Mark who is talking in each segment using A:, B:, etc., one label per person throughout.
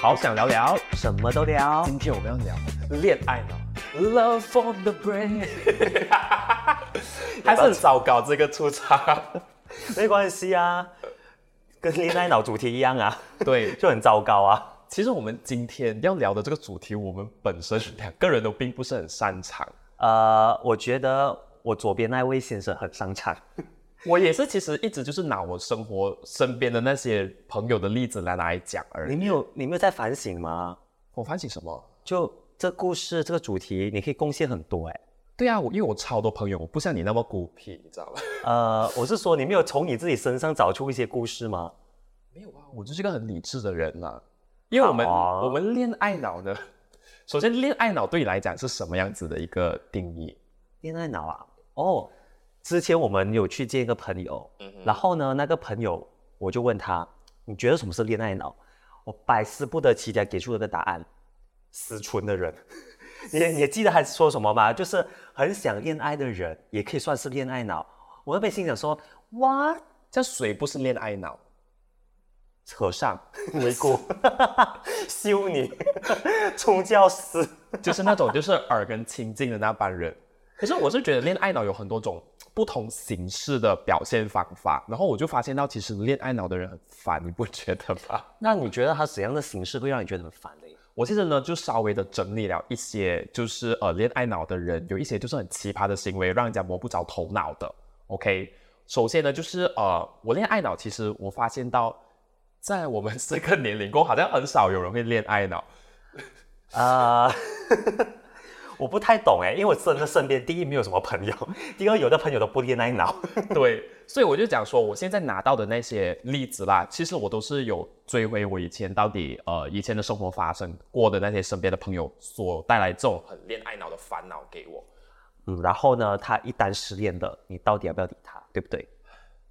A: 好想聊聊，
B: 什么都聊。
A: 今天我们要聊恋爱脑，Love from the brain，还是很糟糕这个出场。
B: 没关系啊，跟恋爱脑主题一样啊，
A: 对，
B: 就很糟糕啊。
A: 其实我们今天要聊的这个主题，我们本身两个人都并不是很擅长。
B: 呃，我觉得我左边那位先生很擅长。
A: 我也是，其实一直就是拿我生活身边的那些朋友的例子来来讲而已。
B: 你没有，你没有在反省吗？
A: 我反省什么？
B: 就这故事这个主题，你可以贡献很多哎。
A: 对啊，我因为我超多朋友，我不像你那么孤僻，你知道吧？
B: 呃，我是说，你没有从你自己身上找出一些故事吗？
A: 没有啊，我就是一个很理智的人呐。因为我们我们恋爱脑呢，首先恋爱脑对你来讲是什么样子的一个定义？
B: 恋爱脑啊，哦。之前我们有去见一个朋友，然后呢，那个朋友我就问他，你觉得什么是恋爱脑？我百思不得其解，给出了个答案：死纯的人。你你记得他说什么吗？就是很想恋爱的人也可以算是恋爱脑。我那边心想说，哇，
A: 这谁不是恋爱脑？
B: 和尚、尼姑、修女、宗教师，
A: 就是那种就是耳根清净的那帮人。可是我是觉得恋爱脑有很多种。不同形式的表现方法，然后我就发现到，其实恋爱脑的人很烦，你不觉得吗？
B: 那你觉得他怎样的形式会让你觉得很烦呢？
A: 我其实呢，就稍微的整理了一些，就是呃，恋爱脑的人有一些就是很奇葩的行为，让人家摸不着头脑的。OK，首先呢，就是呃，我恋爱脑，其实我发现到，在我们这个年龄过，好像很少有人会恋爱脑啊。
B: 我不太懂哎，因为我真的身边第一没有什么朋友，第二有的朋友都不恋爱脑。
A: 对，所以我就讲说，我现在拿到的那些例子啦，其实我都是有追回我以前到底呃以前的生活发生过的那些身边的朋友所带来这种很恋爱脑的烦恼给我。
B: 嗯，然后呢，他一旦失恋的，你到底要不要理他，对不对？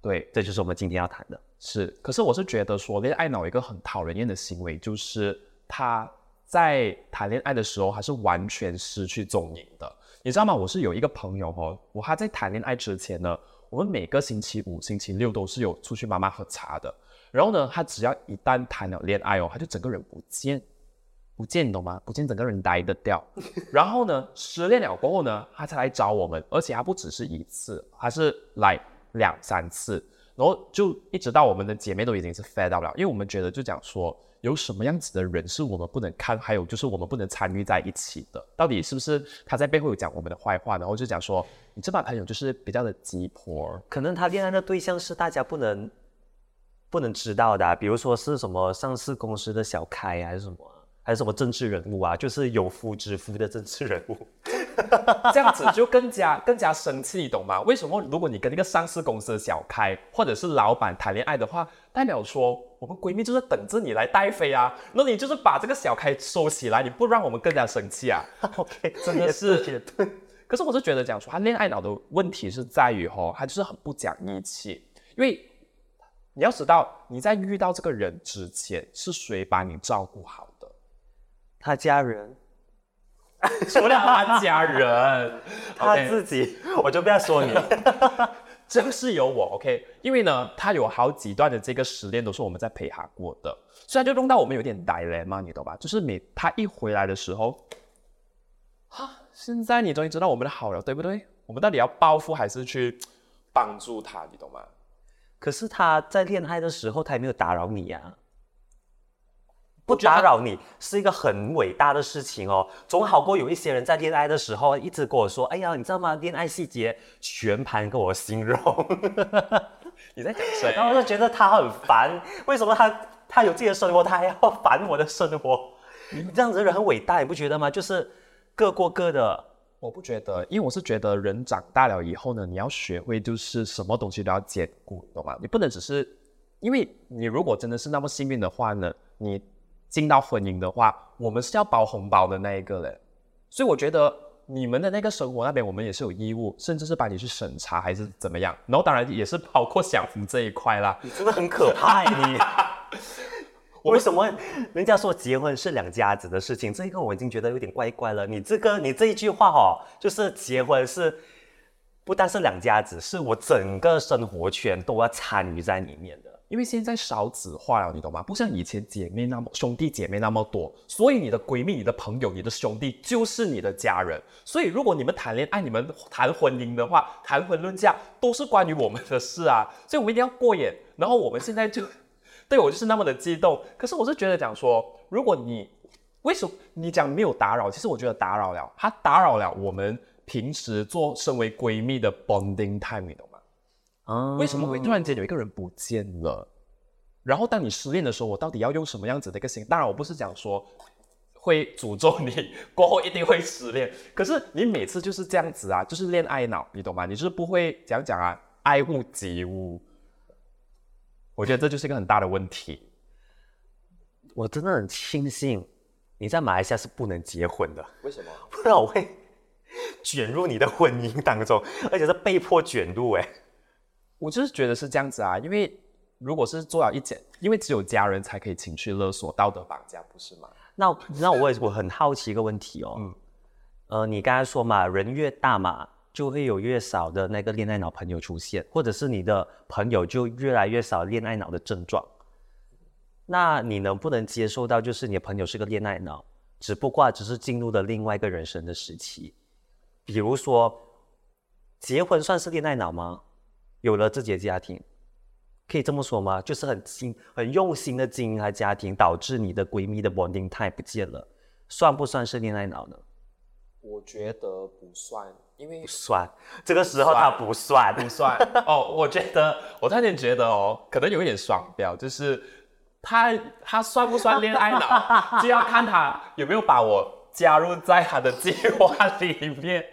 A: 对，
B: 这就是我们今天要谈的。
A: 是，可是我是觉得说，恋爱脑一个很讨人厌的行为就是他。在谈恋爱的时候，还是完全失去踪影的，你知道吗？我是有一个朋友哦，我他在谈恋爱之前呢，我们每个星期五、星期六都是有出去妈妈喝茶的。然后呢，他只要一旦谈了恋爱哦，他就整个人不见，不见，你懂吗？不见，整个人呆的掉。然后呢，失恋了过后呢，他才来找我们，而且还不只是一次，还是来两三次。然后就一直到我们的姐妹都已经是 fed up 了，因为我们觉得就讲说。有什么样子的人是我们不能看，还有就是我们不能参与在一起的，到底是不是他在背后有讲我们的坏话，然后就讲说你这把朋友就是比较的急迫，
B: 可能他恋爱的对象是大家不能不能知道的，比如说是什么上市公司的小开啊还是什么，还是什么政治人物啊，就是有夫之夫的政治人物。
A: 这样子就更加更加生气，你懂吗？为什么？如果你跟那个上市公司的小开或者是老板谈恋爱的话，代表说我们闺蜜就是等着你来带飞啊，那你就是把这个小开收起来，你不让我们更加生气啊？
B: OK，真的是对。
A: 可是我是觉得讲说他恋爱脑的问题是在于吼，他就是很不讲义气，因为你要知道你在遇到这个人之前是谁把你照顾好的？
B: 他家人。
A: 除了他家人，
B: 他自己，我就不要说你，
A: 这个是有我 OK，因为呢，他有好几段的这个失恋都是我们在陪他过的，虽然就弄到我们有点呆了嘛，你懂吧？就是每他一回来的时候，哈，现在你终于知道我们的好了，对不对？我们到底要报复还是去帮助他，你懂吗？
B: 可是他在恋爱的时候，他也没有打扰你呀。不打扰你是一个很伟大的事情哦，总好过有一些人在恋爱的时候一直跟我说：“哎呀，你知道吗？恋爱细节全盘跟我形容。”
A: 你在讲谁？
B: 然后我就觉得他很烦，为什么他他有自己的生活，他还要烦我的生活？你这样子的人很伟大，你不觉得吗？就是各过各的。
A: 我不觉得，因为我是觉得人长大了以后呢，你要学会就是什么东西都要兼顾，懂吗？你不能只是，因为你如果真的是那么幸运的话呢，你。进到婚姻的话，我们是要包红包的那一个人，所以我觉得你们的那个生活那边，我们也是有义务，甚至是帮你去审查还是怎么样。然后当然也是包括享福这一块啦。
B: 你真的很可怕，你。为什么人家说结婚是两家子的事情？这一个我已经觉得有点怪怪了。你这个你这一句话哦，就是结婚是不单是两家子，是我整个生活圈都要参与在里面的。
A: 因为现在少子化了，你懂吗？不像以前姐妹那么兄弟姐妹那么多，所以你的闺蜜、你的朋友、你的兄弟就是你的家人。所以如果你们谈恋爱、你们谈婚姻的话，谈婚论嫁都是关于我们的事啊。所以我们一定要过眼。然后我们现在就对我就是那么的激动。可是我是觉得讲说，如果你为什么你讲没有打扰？其实我觉得打扰了，他打扰了我们平时做身为闺蜜的 bonding time，你懂吗？啊，为什么会突然间有一个人不见了？然后当你失恋的时候，我到底要用什么样子的一个心？当然，我不是讲说会诅咒你过后一定会失恋，可是你每次就是这样子啊，就是恋爱脑，你懂吗？你就是不会讲讲啊，爱屋及乌。我觉得这就是一个很大的问题。
B: 我真的很庆幸你在马来西亚是不能结婚的，
A: 为什么？
B: 不然我会卷入你的婚姻当中，而且是被迫卷入。哎。
A: 我就是觉得是这样子啊，因为如果是做了一件，因为只有家人才可以情绪勒索、道德绑架，不是吗？
B: 那那我也我很好奇一个问题哦，嗯，呃，你刚才说嘛，人越大嘛，就会有越少的那个恋爱脑朋友出现，或者是你的朋友就越来越少恋爱脑的症状。那你能不能接受到，就是你的朋友是个恋爱脑，只不过只是进入了另外一个人生的时期？比如说，结婚算是恋爱脑吗？有了自己的家庭，可以这么说吗？就是很心很用心的经营她家庭，导致你的闺蜜的 bonding time 不见了，算不算是恋爱脑呢？
A: 我觉得不算，因为
B: 不算，这个时候他不算，
A: 不算哦。我觉得我突然觉得哦，可能有一点双标，就是他他算不算恋爱脑，就要看他有没有把我加入在他的计划里面。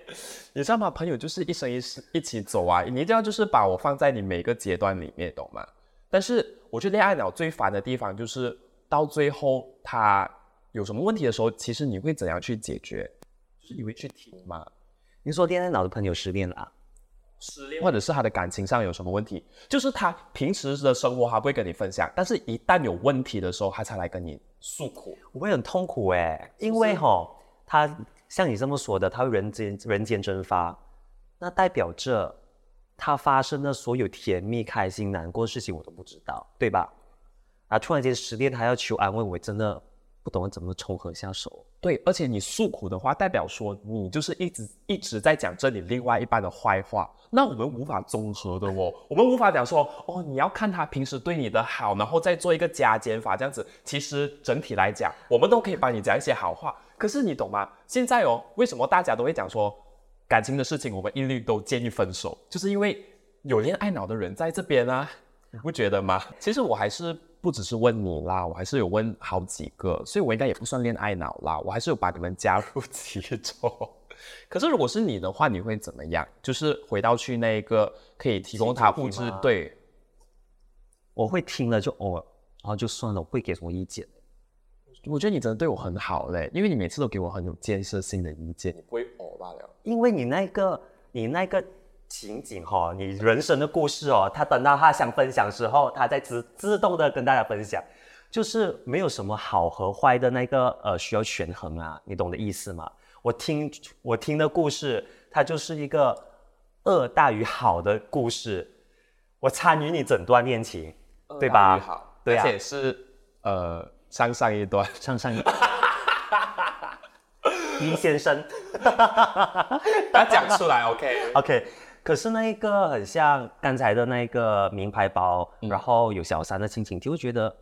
A: 你知道吗？朋友就是一生一世一起走啊！你一定要就是把我放在你每个阶段里面，懂吗？但是我觉得恋爱脑最烦的地方就是到最后他有什么问题的时候，其实你会怎样去解决？就是你会去听吗？
B: 你说恋爱脑的朋友失恋了，啊
A: 失恋，或者是他的感情上有什么问题？就是他平时的生活他不会跟你分享，但是一旦有问题的时候，他才来跟你诉苦。
B: 我会很痛苦哎，因为哈他。像你这么说的，他会人间人间蒸发，那代表着他发生的所有甜蜜、开心、难过的事情，我都不知道，对吧？啊，突然间失恋，他要求安慰，我真的不懂怎么从何下手。
A: 对，而且你诉苦的话，代表说你就是一直一直在讲这里另外一半的坏话，那我们无法综合的哦，我们无法讲说哦，你要看他平时对你的好，然后再做一个加减法这样子。其实整体来讲，我们都可以帮你讲一些好话。可是你懂吗？现在哦，为什么大家都会讲说感情的事情，我们一律都建议分手，就是因为有恋爱脑的人在这边啊，你不觉得吗？其实我还是不只是问你啦，我还是有问好几个，所以我应该也不算恋爱脑啦，我还是有把你们加入其中。可是如果是你的话，你会怎么样？就是回到去那个可以提供他物质，对，
B: 我会听了就哦，然后就算了，我不会给什么意见？
A: 我觉得你真的对我很好嘞，因为你每次都给我很有建设性的意见，你不会哦罢了。
B: 因为你那个你那个情景哈，你人生的故事哦，他等到他想分享时候，他在自自动的跟大家分享，就是没有什么好和坏的那个呃需要权衡啊，你懂的意思吗？我听我听的故事，它就是一个恶大于好的故事，我参与你整段恋情，对吧？
A: 好，对啊，而且是呃。上上一段，
B: 上上一段，李先生，
A: 他讲出来，OK
B: OK。可是那一个很像刚才的那个名牌包，然后有小三的亲情，就会觉得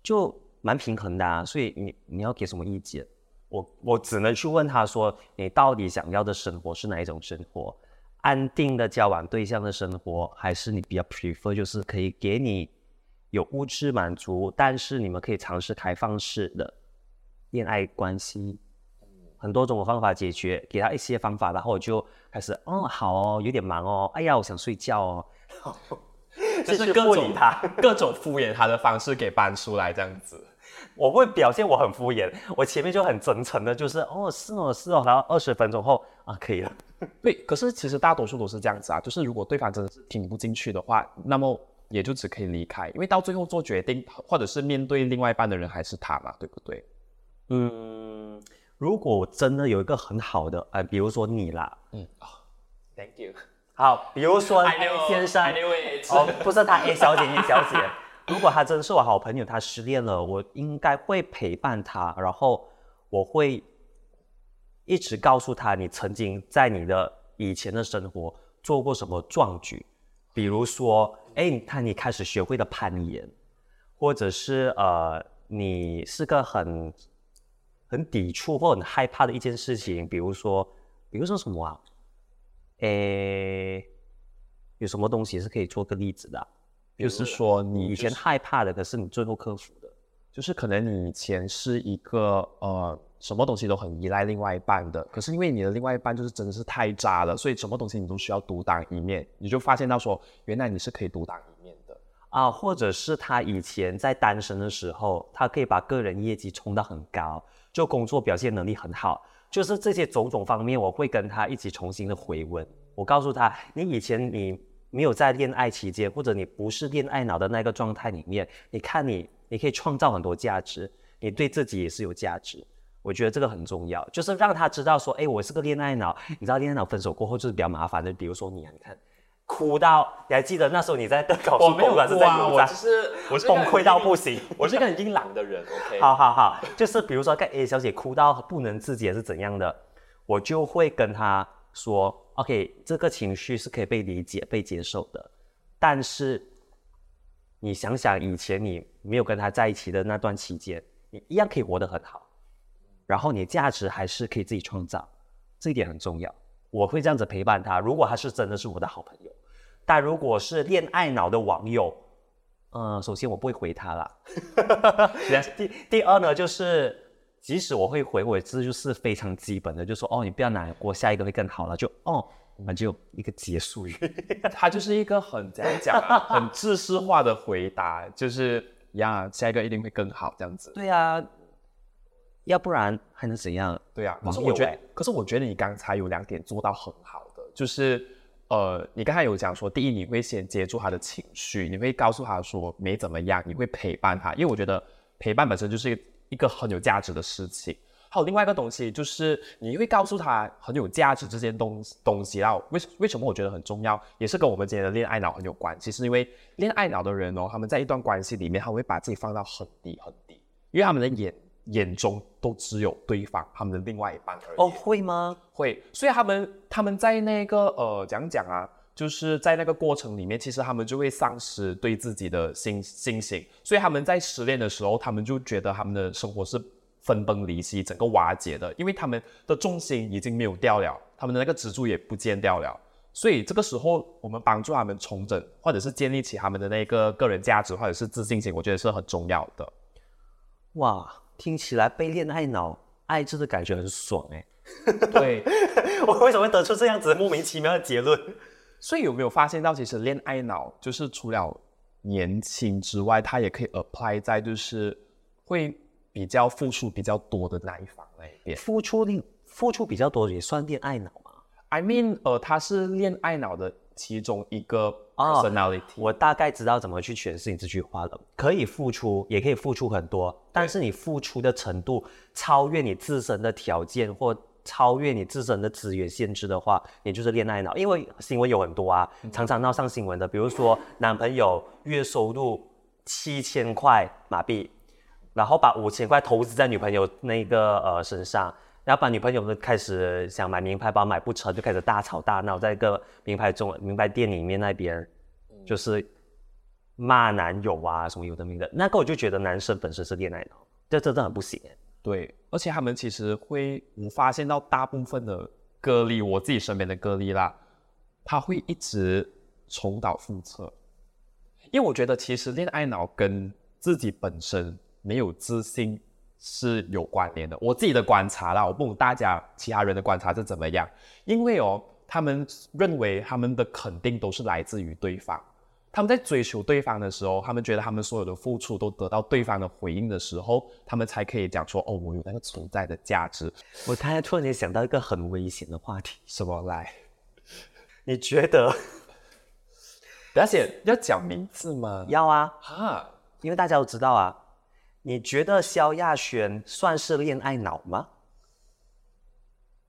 B: 就蛮平衡的啊。所以你你要给什么意见？我我只能去问他说，你到底想要的生活是哪一种生活？安定的交往对象的生活，还是你比较 prefer 就是可以给你？有物质满足，但是你们可以尝试开放式的恋爱关系，很多种方法解决，给他一些方法，然后我就开始，哦，好哦，有点忙哦，哎呀，我想睡觉哦，
A: 就是各种他各种敷衍他的方式给搬出来这样子，
B: 我会表现我很敷衍，我前面就很真诚的，就是哦是哦是哦，然后二十分钟后啊可以了，
A: 对，可是其实大多数都是这样子啊，就是如果对方真的是听不进去的话，那么。也就只可以离开，因为到最后做决定或者是面对另外一半的人还是他嘛，对不对？
B: 嗯，如果我真的有一个很好的，呃，比如说你啦，嗯
A: Thank you。
B: 好，比如说 A 先生哦，不是他 A 小姐，A 小姐。如果他真的是我好朋友，他失恋了，我应该会陪伴他，然后我会一直告诉他，你曾经在你的以前的生活做过什么壮举，比如说，哎，你看你开始学会了攀岩，或者是呃，你是个很很抵触或很害怕的一件事情，比如说，比如说什么啊？诶，有什么东西是可以做个例子的啊？
A: 就是说你
B: 以前害怕的，可是你最后克服的。
A: 就是可能你以前是一个呃什么东西都很依赖另外一半的，可是因为你的另外一半就是真的是太渣了，所以什么东西你都需要独当一面，你就发现到说原来你是可以独当一面的。
B: 啊，或者是他以前在单身的时候，他可以把个人业绩冲到很高，就工作表现能力很好，就是这些种种方面，我会跟他一起重新的回温。我告诉他，你以前你没有在恋爱期间，或者你不是恋爱脑的那个状态里面，你看你，你可以创造很多价值，你对自己也是有价值。我觉得这个很重要，就是让他知道说，哎，我是个恋爱脑。你知道恋爱脑分手过后就是比较麻烦的，比如说你啊，你看。哭到，你还记得那时候你在考试崩还是在油站？
A: 是我
B: 崩溃到不行。
A: 我是一个很硬朗的人，OK。
B: 好好好，就是比如说跟 A 小姐哭到不能自己是怎样的，我就会跟她说，OK，这个情绪是可以被理解、被接受的，但是你想想以前你没有跟他在一起的那段期间，你一样可以活得很好，然后你价值还是可以自己创造，这一点很重要。我会这样子陪伴他。如果他是真的是我的好朋友，但如果是恋爱脑的网友，呃，首先我不会回他啦。第第二呢，就是即使我会回，我这就是非常基本的，就说哦，你不要难过，下一个会更好了，就哦，那就一个结束语。
A: 他就是一个很怎样讲啊，很知识化的回答，就是呀，下一个一定会更好这样子。
B: 对啊，要不然还能怎样？
A: 对啊，可是我觉得
B: 欸，
A: 可是我觉得你刚才有两点做到很好的，就是呃，你刚才有讲说，第一，你会先接住他的情绪，你会告诉他说没怎么样，你会陪伴他，因为我觉得陪伴本身就是一个很有价值的事情。还有另外一个东西，就是你会告诉他很有价值这件东东西啦。为为什么我觉得很重要，也是跟我们今天的恋爱脑很有关系，是因为恋爱脑的人哦，他们在一段关系里面，他会把自己放到很低很低，因为他们的眼眼中都只有对方，他们的另外一半而已。
B: 哦，会吗？
A: 会，所以他们他们在那个呃讲讲啊，就是在那个过程里面，其实他们就会丧失对自己的信信心，所以他们在失恋的时候，他们就觉得他们的生活是分崩离析、整个瓦解的，因为他们的重心已经没有掉了，他们的那个支柱也不见掉了。所以这个时候，我们帮助他们重整，或者是建立起他们的那个个人价值，或者是自信心，我觉得是很重要的。
B: 哇，听起来被恋爱脑爱着的感觉很爽哎、
A: 对，
B: 我为什么会得出这样子莫名其妙的结论？
A: 所以有没有发现到，其实恋爱脑就是除了年轻之外，它也可以 apply 在就是会比较付出比较多的那一方那一边。
B: 付出力付出比较多也算恋爱脑吗
A: ？I mean，呃，它是恋爱脑的其中一个
B: 哦
A: personality。
B: 我大概知道怎么去诠释你这句话了。可以付出，也可以付出很多，但是你付出的程度超越你自身的条件或超越你自身的资源限制的话，你就是恋爱脑。因为新闻有很多啊，常常闹上新闻的，比如说男朋友月收入七千块马币，然后把五千块投资在女朋友那个呃身上，然后把女朋友呢开始想买名牌包买不成，就开始大吵大闹，在一个名牌中名牌店里面那边，就是骂男友啊什么有的没的，那个我就觉得男生本身是恋爱脑，这这真的很不行哎。
A: 对，而且他们其实会，我发现到大部分的个例，我自己身边的个例啦，他会一直重蹈覆辙，因为我觉得其实恋爱脑跟自己本身没有自信是有关联的。我自己的观察啦，我不懂大家其他人的观察是怎么样，因为哦，他们认为他们的肯定都是来自于对方。他们在追求对方的时候，他们觉得他们所有的付出都得到对方的回应的时候，他们才可以讲说：“哦，我有那个存在的价值。
B: 我刚才突然间想到一个很危险的话题，”
A: 什么来？
B: 你觉得
A: 而且要讲名字吗？
B: 要啊？
A: 哈，
B: 因为大家都知道啊。你觉得萧亚轩算是恋爱脑吗？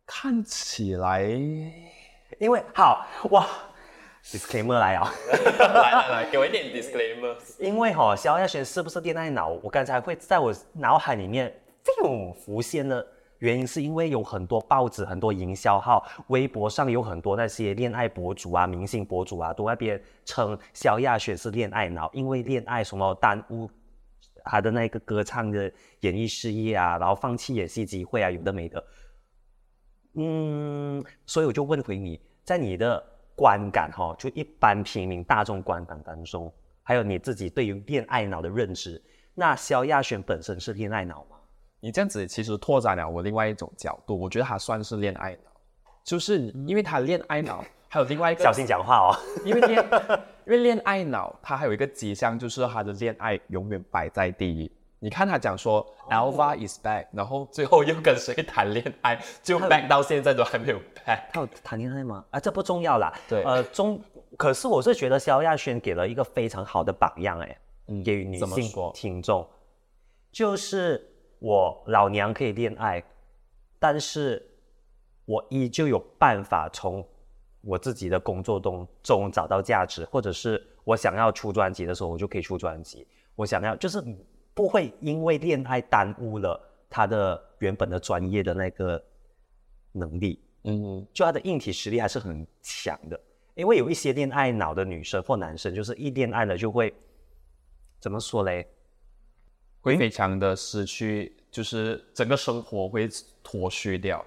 A: 看起来
B: 因为好哇，disclaimer 来啊，
A: 来来来，给我一点 disclaimer。
B: 因为哈、萧亚轩是不是恋爱脑？我刚才会在我脑海里面这种浮现的原因，是因为有很多报纸、很多营销号、微博上有很多那些恋爱博主啊、明星博主啊，都在那边称萧亚轩是恋爱脑，因为恋爱什么耽误他的那个歌唱的演艺事业啊，然后放弃演戏机会啊，有的没的。嗯，所以我就问回你，在你的观感哈、就一般平民大众观感当中，还有你自己对于恋爱脑的认知，那萧亚轩本身是恋爱脑吗？
A: 你这样子其实拓展了我另外一种角度，我觉得他算是恋爱脑，就是因为他恋爱脑，还有另外一个
B: 小心讲话哦。
A: 因为恋，因为恋爱脑，它还有一个迹象，就是他的恋爱永远摆在第一。你看他讲说、Alva is back，然后最后又跟谁谈恋爱，就 back 到现在都还没有 back。
B: 他有谈恋爱吗？啊，这不重要啦。
A: 对
B: 呃，中，可是我是觉得萧亚轩给了一个非常好的榜样，哎，给予女性听众，就是我老娘可以恋爱，但是我依旧有办法从我自己的工作中中找到价值，或者是我想要出专辑的时候，我就可以出专辑。我想要就是不会因为恋爱耽误了他的原本的专业的那个能力。
A: 嗯，
B: 就他的硬体实力还是很强的。因为有一些恋爱脑的女生或男生，就是一恋爱了就会怎么说嘞？
A: 会非常的失去，就是整个生活会脱虚掉。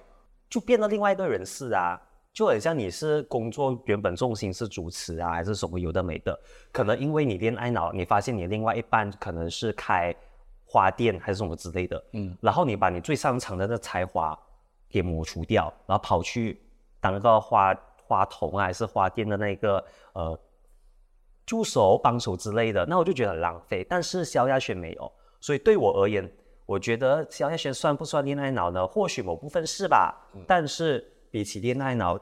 B: 就变了另外一个人士啊，就很像你是工作原本重心是主持啊，还是什么有的没的，可能因为你恋爱脑，你发现你另外一半可能是开花店还是什么之类的，嗯，然后你把你最擅长的那才华给抹除掉，然后跑去当那个花花童啊，还是花店的那个呃助手、帮手之类的，那我就觉得很浪费。但是萧亚轩没有，所以对我而言，我觉得萧亚轩算不算恋爱脑呢？或许某部分是吧，但是比起恋爱脑，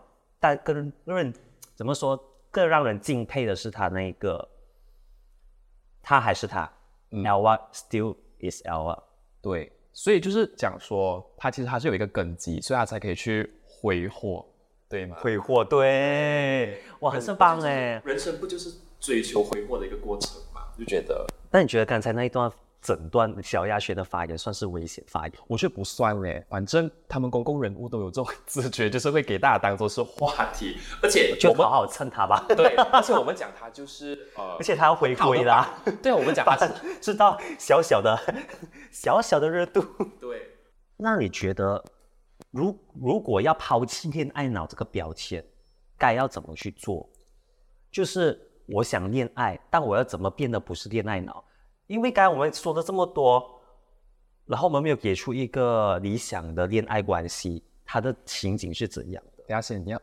B: 但更让怎么说更让人敬佩的是他那个，他还是他、l a still is Elva。
A: 对，所以就是讲说，他其实他是有一个根基，所以他才可以去挥霍，对吗？
B: 挥霍，对，哇，很棒哎。
A: 人生不就是追求挥霍的一个过程吗？就觉得，
B: 那你觉得刚才那一段整段小亚轩的发言算是危险发言？
A: 我觉得不算嘞，反正他们公共人物都有这种自觉，就是会给大家当做是话题，而且我们
B: 就好好蹭他吧。
A: 对，而且我们讲他就是 呃
B: 而，且他要回归啦，
A: 对啊，我们讲他是
B: 知道小小的小小的热度。
A: 对，
B: 那你觉得，如如果要抛弃恋爱脑这个标签，该要怎么去做？就是我想恋爱，但我要怎么变得不是恋爱脑？因为刚才我们说了这么多，然后我们没有给出一个理想的恋爱关系，它的情景是怎样的？
A: 等下先你要，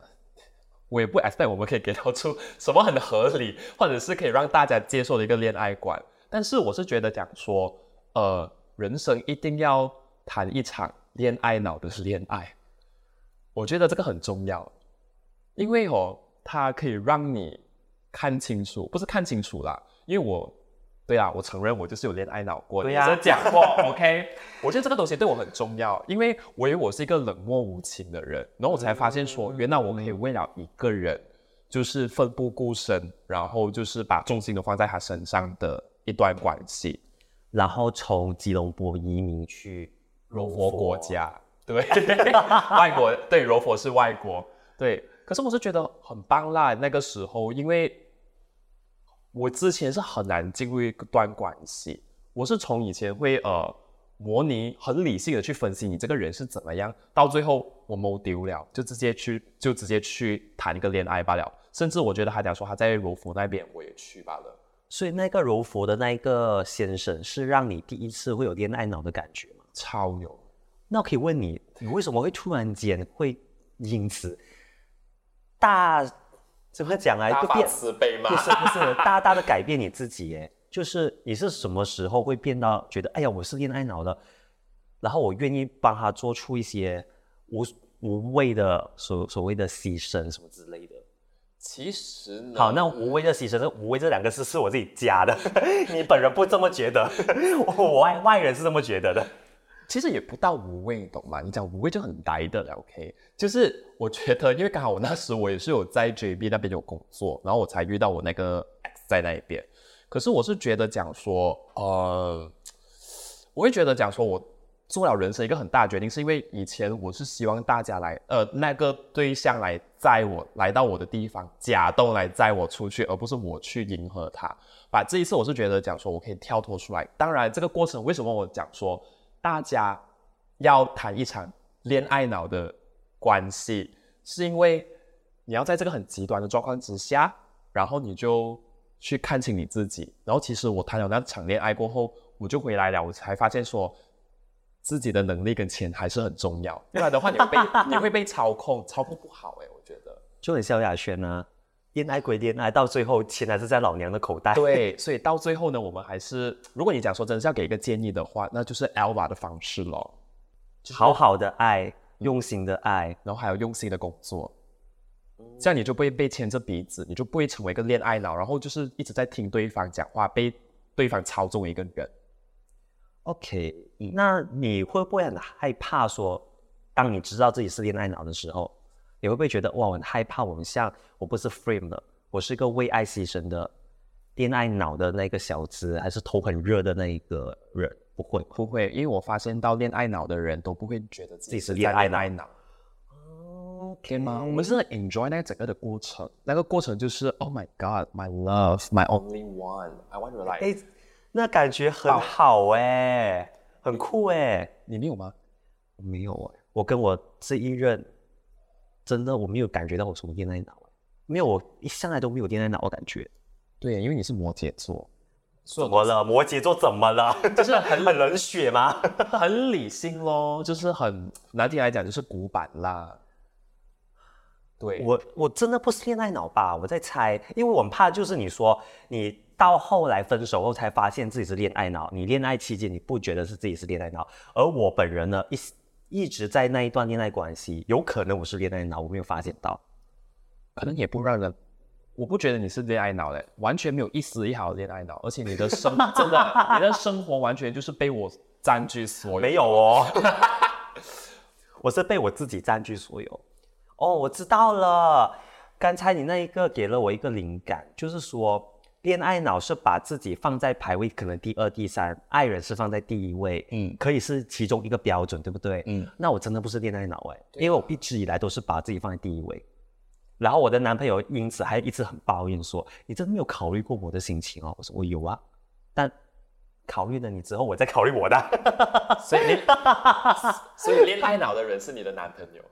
A: 我也不 expect 我们可以给到出什么很合理，或者是可以让大家接受的一个恋爱观。但是我是觉得讲说，呃，人生一定要谈一场恋爱脑的恋爱，我觉得这个很重要，因为哦，它可以让你看清楚，不是看清楚啦，因为我。对啊，我承认我就是有恋爱脑过，
B: 对啊
A: 讲过，OK。我觉得这个东西对我很重要，因为我以为我是一个冷漠无情的人，然后我才发现说，原来我可以为了一个人，就是奋不顾身，然后就是把重心都放在他身上的一段关系。
B: 然后从吉隆坡移民去
A: 柔佛国家，对，外国对柔佛是外国，对。可是我是觉得很棒啦，那个时候，因为我之前是很难进入一段关系，我是从以前会呃模拟很理性的去分析你这个人是怎么样，到最后我谋丢了，就直接去就直接去谈一个恋爱罢了。甚至我觉得他讲说他在柔佛那边，我也去罢了。
B: 所以那个柔佛的那一个先生是让你第一次会有恋爱脑的感觉吗？
A: 超有，
B: 那我可以问你，你为什么会突然间会因此大怎么讲啊？
A: 大发
B: 就变
A: 慈悲嘛
B: 不。是不是大大的改变你自己耶？就是你是什么时候会变到觉得哎呀我是恋爱脑的，然后我愿意帮他做出一些无无谓的所所谓的牺牲什么之类的。
A: 其实呢，
B: 好，那无谓的牺牲，这无谓这两个字是我自己加的，你本人不这么觉得，我外外人是这么觉得的。
A: 其实也不到无味，懂吗？你讲无味就很呆的了，OK？就是我觉得，因为刚好我那时我也是有在 JB 那边有工作，然后我才遇到我那个 X 在那一边。可是我是觉得讲说，呃，我会觉得讲说我做了人生一个很大的决定，是因为以前我是希望大家来，呃，那个对象来载我来到我的地方，假动来载我出去，而不是我去迎合他。把这一次我是觉得讲说我可以跳脱出来。当然，这个过程为什么我讲说？大家要谈一场恋爱脑的关系，是因为你要在这个很极端的状况之下，然后你就去看清你自己。然后其实我谈了那场恋爱过后，我就回来了，我才发现说自己的能力跟钱还是很重要。不然的话，你会被你会被操控，操控不好哎，我觉得
B: 就很萧亚轩啊。恋爱归恋爱，到最后钱还是在老娘的口袋。
A: 对，所以到最后呢，我们还是，如果你讲说真的是要给一个建议的话，那就是 Elva 的方式咯，
B: 好好的爱，用心的爱，
A: 然后还有用心的工作，这样你就不会被牵着鼻子，你就不会成为一个恋爱脑，然后就是一直在听对方讲话，被对方操纵一个人。
B: OK，那你会不会很害怕说，当你知道自己是恋爱脑的时候？你会不会觉得哇，我很害怕？我们像我不是 frame 的，我是一个为爱牺牲的恋爱脑的那个小子，还是头很热的那一个人？不会，
A: 不会，因为我发现到恋爱脑的人都不会觉得自己是恋爱脑。OK 吗？我们是 enjoy 那个整个的过程，那个过程就是 Oh my God, my love, my only one, I want to like。
B: 那感觉很好哎，很酷哎。
A: 你没有吗？
B: 没有哎，我跟我这一任。真的，我没有感觉到我什么恋爱脑，没有，我一向来都没有恋爱脑的感觉。
A: 对，因为你是摩羯座，
B: 怎么了？摩羯座怎么了？
A: 就是很
B: 很冷血吗？
A: 很理性咯，就是很难听来讲就是古板啦。对
B: 我，我真的不是恋爱脑吧？我在猜，因为我很怕就是你说你到后来分手后才发现自己是恋爱脑，你恋爱期间你不觉得是自己是恋爱脑，而我本人呢一。一直在那一段恋爱关系，有可能我是恋爱脑，我没有发现到，
A: 可能也不让人，我不觉得你是恋爱脑嘞，完全没有一丝一毫恋爱脑，而且你的生 真的，你的生活完全就是被我占据所有，
B: 没有哦，我是被我自己占据所有。哦，我知道了，刚才你那一个给了我一个灵感，就是说。恋爱脑是把自己放在排位可能第二、第三，爱人是放在第一位，嗯，可以是其中一个标准，对不对？嗯，那我真的不是恋爱脑哎，因为我一直以来都是把自己放在第一位，然后我的男朋友因此还一直很抱怨说：“你真的没有考虑过我的心情哦？”我说：“我有啊，但考虑了你之后，我再考虑我的。”
A: 所以，所以恋爱脑的人是你的男朋友。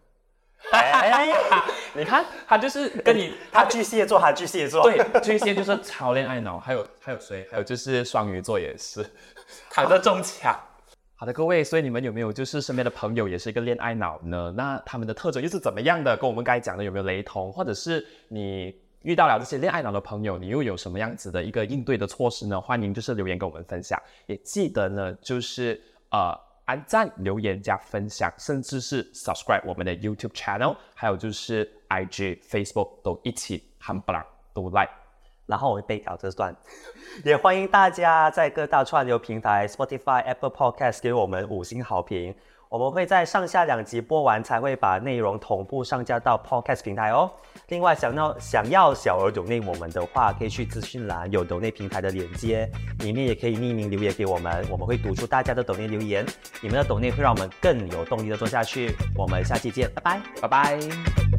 A: 哎呀，你看他就是跟你，
B: 他巨蟹座，他巨蟹座，
A: 对，巨蟹就是超恋爱脑。还有还有谁？还有就是双鱼座也是，躺着中枪。好的，各位，所以你们有没有就是身边的朋友也是一个恋爱脑呢？那他们的特征又是怎么样的？跟我们刚才讲的有没有雷同？或者是你遇到了这些恋爱脑的朋友，你又有什么样子的一个应对的措施呢？欢迎就是留言跟我们分享。也记得呢，就是呃。按赞、留言、加分享，甚至是 subscribe 我们的 YouTube channel，还有就是 IG、Facebook 都一起喊不啷都 like，
B: 然后我会背稿这段，也欢迎大家在各大串流平台 Spotify、Apple Podcast 给我们五星好评。我们会在上下两集播完，才会把内容同步上架到 Podcast 平台哦。另外，想要想要小额抖内我们的话，可以去资讯栏有抖内平台的链接，里面也可以匿名留言给我们，我们会读出大家的抖内留言。你们的抖内会让我们更有动力的做下去。我们下期见，拜拜，
A: 拜拜。